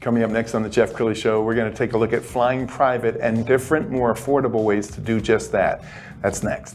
Coming up next on the Jeff Crilley Show, we're going to take a look at flying private and different, more affordable ways to do just that. That's next.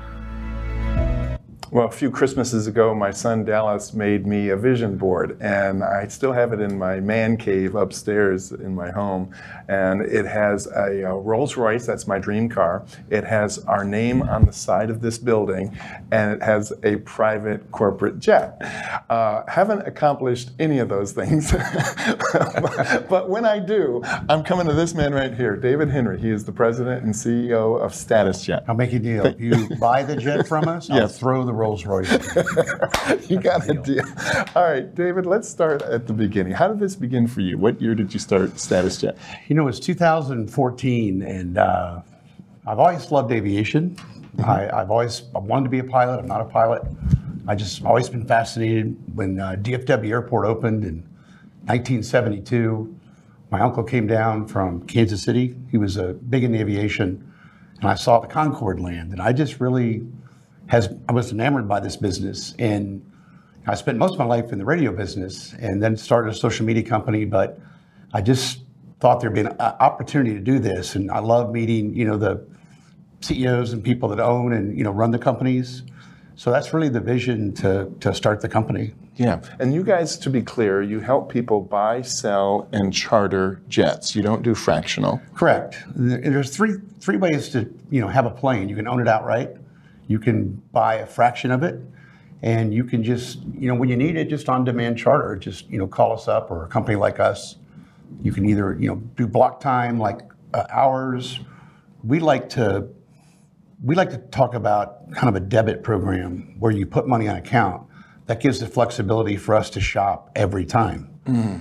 Well, a few Christmases ago, my son Dallas made me a vision board, and I still have it in my man cave upstairs in my home. And it has a, uh, Rolls Royce, that's my dream car. It has our name on the side of this building, and it has a private corporate jet. Uh, haven't accomplished any of those things, but, but when I do, I'm coming to this man right here, David Henry. He is the president and CEO of Status Jet. I'll make you a deal. You buy the jet from us, I'll throw the Rolls Royce. you got a deal. All right, David, let's start at the beginning. How did this begin for you? What year did you start Status Jet? You know, it's 2014, and uh, I've always loved aviation. I, I've always I wanted to be a pilot. I'm not a pilot. I just always been fascinated. When uh, DFW Airport opened in 1972, my uncle came down from Kansas City. He was uh, big in aviation, and I saw the Concorde land, and I just really has I was enamored by this business, and I spent most of my life in the radio business, and then started a social media company. But I just thought there'd be an uh, opportunity to do this, and I love meeting you know the CEOs and people that own and you know run the companies. So that's really the vision to to start the company. Yeah, and you guys, to be clear, you help people buy, sell, and charter jets. You don't do fractional. Correct. There's three three ways to you know have a plane. You can own it outright. You can buy a fraction of it, and you can just you know when you need it, just on demand charter. Just you know call us up or a company like us. You can either you know do block time like uh, hours. We like to we like to talk about kind of a debit program where you put money on account that gives the flexibility for us to shop every time.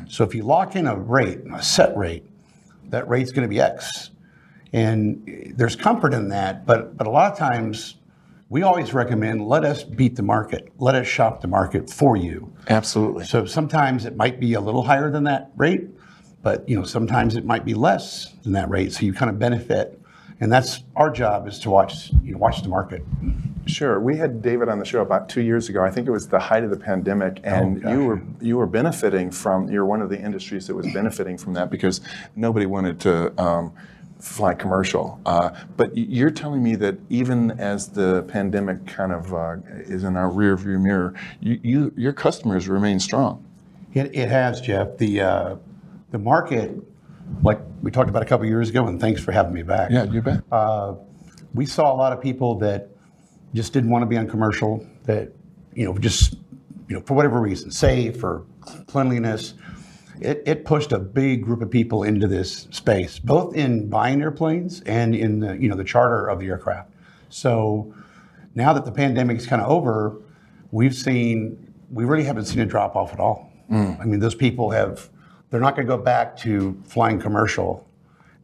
So if you lock in a rate, a set rate, that rate's going to be X. And there's comfort in that, but but a lot of times we always recommend let us beat the market. Let us shop the market for you. Absolutely. So sometimes it might be a little higher than that rate, but you know sometimes it might be less than that rate. So you kind of benefit, and that's our job is to watch you know watch the market. Sure. We had David on the show about two years ago. I think it was the height of the pandemic, and gosh, you were you were benefiting from. You're one of the industries that was benefiting from that because nobody wanted to um, fly commercial. Uh, but you're telling me that even as the pandemic kind of uh, is in our rear view mirror, you, you your customers remain strong. It, it has, Jeff. The uh, the market, like we talked about a couple years ago, and thanks for having me back. Yeah, you bet. Uh, we saw a lot of people that just didn't want to be on commercial. That you know, just you know, for whatever reason, safe or cleanliness. It, it pushed a big group of people into this space, both in buying airplanes and in the you know the charter of the aircraft. So now that the pandemic is kind of over, we've seen we really haven't seen a drop off at all. Hmm. I mean, those people have they're not going to go back to flying commercial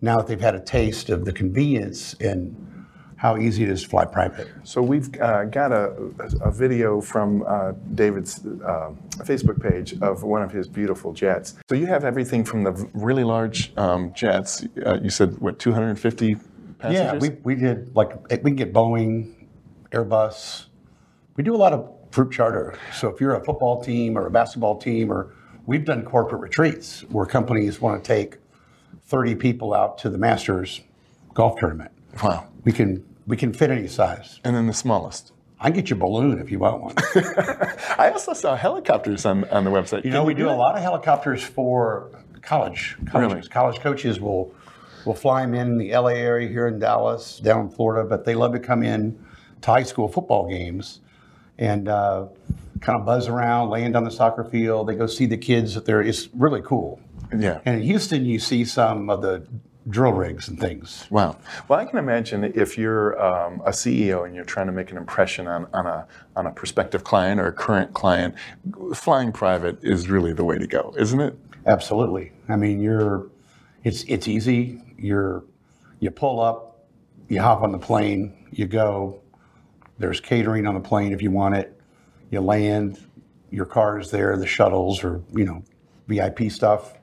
now that they've had a taste of the convenience and how easy it is to fly private. So we've uh, got a, a video from uh, David's uh, Facebook page of one of his beautiful jets. So you have everything from the really large um, jets. Uh, you said what 250 passengers? Yeah, we, we did like we can get Boeing, Airbus. We do a lot of group charter. So if you're a football team or a basketball team, or we've done corporate retreats where companies want to take 30 people out to the Masters golf tournament. Wow. We can we can fit any size. And then the smallest. I can get you a balloon if you want one. I also saw helicopters on, on the website. You know, Can we do a lot of helicopters for college. Colleges. Really? College coaches will We'll fly them in the LA area here in Dallas, down in Florida, but they love to come in to high school football games and uh, kind of buzz around, land on the soccer field. They go see the kids that there. It's really cool. Yeah. And in Houston, you see some of the drill rigs and things. Wow. Well, I can imagine if you're um, a CEO and you're trying to make an impression on, on a on a prospective client or a current client, flying private is really the way to go, isn't it? Absolutely. I mean, you're it's it's easy. You're you pull up, you hop on the plane, you go. There's catering on the plane if you want it. You land, your car is there, the shuttles or you know VIP stuff,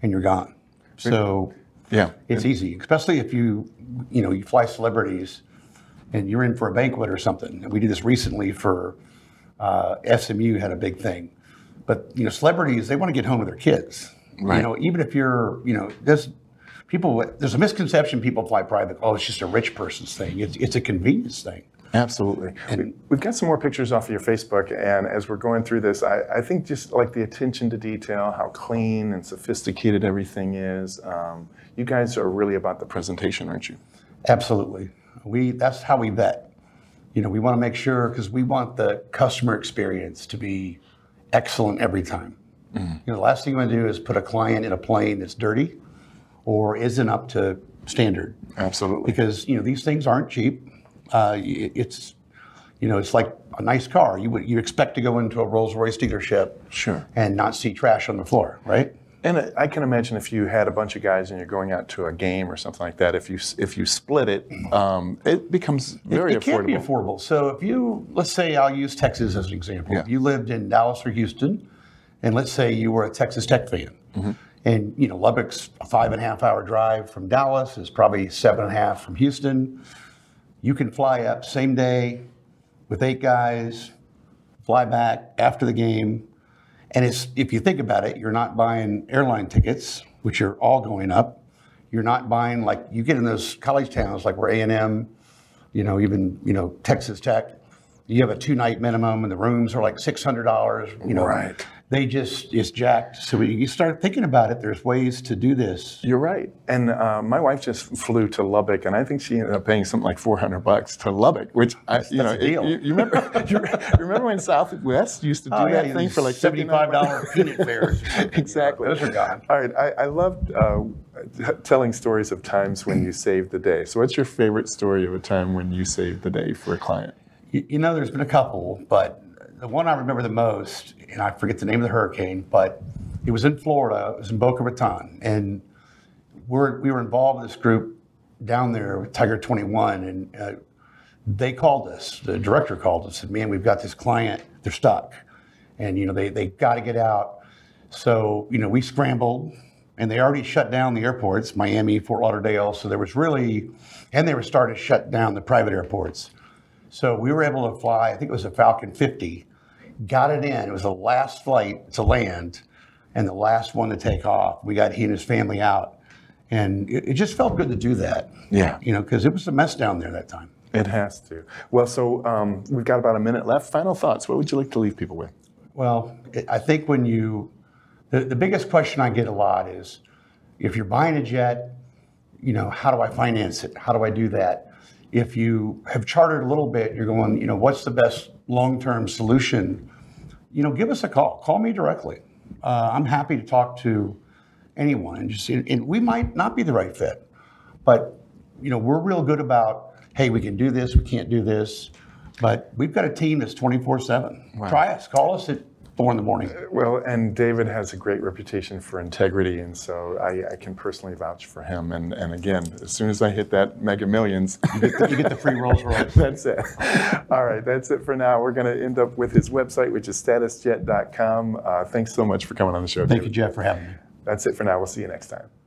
and you're gone. So Yeah. it's easy, especially if you you know you fly celebrities and you're in for a banquet or something. And we did this recently for uh, SMU had a big thing, but you know celebrities they want to get home with their kids. Right. You know, even if you're you know there's people there's a misconception people fly private. Oh, it's just a rich person's thing. It's it's a convenience thing. Absolutely. We- We've got some more pictures off of your Facebook, and as we're going through this, I, I think just like the attention to detail, how clean and sophisticated everything is. Um, you guys are really about the presentation, aren't you? Absolutely. We that's how we vet. You know, we want to make sure because we want the customer experience to be excellent every time. You know, the last thing you want to do is put a client in a plane that's dirty or isn't up to standard Absolutely. because you know these things aren't cheap. Uh, it's you know it's like a nice car. You would you expect to go into a Rolls Royce dealership Sure. and not see trash on the floor, right? And I- can imagine if you had a bunch of guys and you're going out to a game or something like that, if you if you split it, um, it becomes very it, it can be affordable. affordable. So if you, let's say, I'll use Texas as an example. Yeah. If you lived in Dallas or Houston, and let's say you were a Texas Tech fan, Mm-hmm. and you know Lubbock's a five and a half hour drive from Dallas is probably seven and a half from Houston. You can fly up same day with eight guys, fly back after the game, and it's if you think about it, you're not buying airline tickets, which are all going up. You're not buying like you get in those college towns like where A and M, you know, even you know Texas Tech. You have a two night minimum, and the rooms are like six hundred dollars. You know, Right. They just it's jacked. So when you start thinking about it, there's ways to do this. You're right. And uh, my wife just flew to Lubbock, and I think she ended up paying something like 400 bucks to Lubbock, which I, you know, that's deal. it- you, you remember, you remember when Southwest used to do that thing for like Oh, seventy-five dollar $59? peanut fares. Exactly. Those are gone. All right. I, I loved uh, telling stories of times when you saved the day. So, what's your favorite story of a time when you saved the day for a client? You, you know, there's been a couple, but the one I remember the most, and I forget the name of the hurricane, but it was in Florida. It was in Boca Raton, and we're, we were involved with this group down there with Tiger 21, and uh, they called us. The director called us and said, "Man, we've got this client. They're stuck, and you know they they got to get out." So you know we scrambled, and they already shut down the airports, Miami, Fort Lauderdale. So there was really, and they were starting to shut down the private airports. So we were able to fly. I think it was a Falcon 50. Got it in. It was the last flight to land, and the last one to take off. We got he and his family out, and it, it just felt good to do that. Yeah. You know, because it was a mess down there that time. It has to. Well, so um, we've got about a minute left. Final thoughts. What would you like to leave people with? Well, I think when you, the, the biggest question I get a lot is if you're buying a jet, you know, how do I finance it? How do I do that? If you have chartered a little bit, you're going, you know, what's the best long term solution? You know, give us a call. Call me directly. Uh, I'm happy to talk to anyone and just, and we might not be the right fit, but, you know, we're real good about, hey, we can do this, we can't do this. But we've got a team that's 24 7. Try us. Call us at four in the morning. Well, and David has a great reputation for integrity, and so I, I can personally vouch for him. And, and again, as soon as I hit that mega millions, You get the, you get the free Rolls Royce. that's it. All right, that's it for now. We're going to end up with his website, which is statusjet.com. Uh, thanks so much for coming on the show. Thank you, Jeff, for having me. That's it for now. We'll see you next time.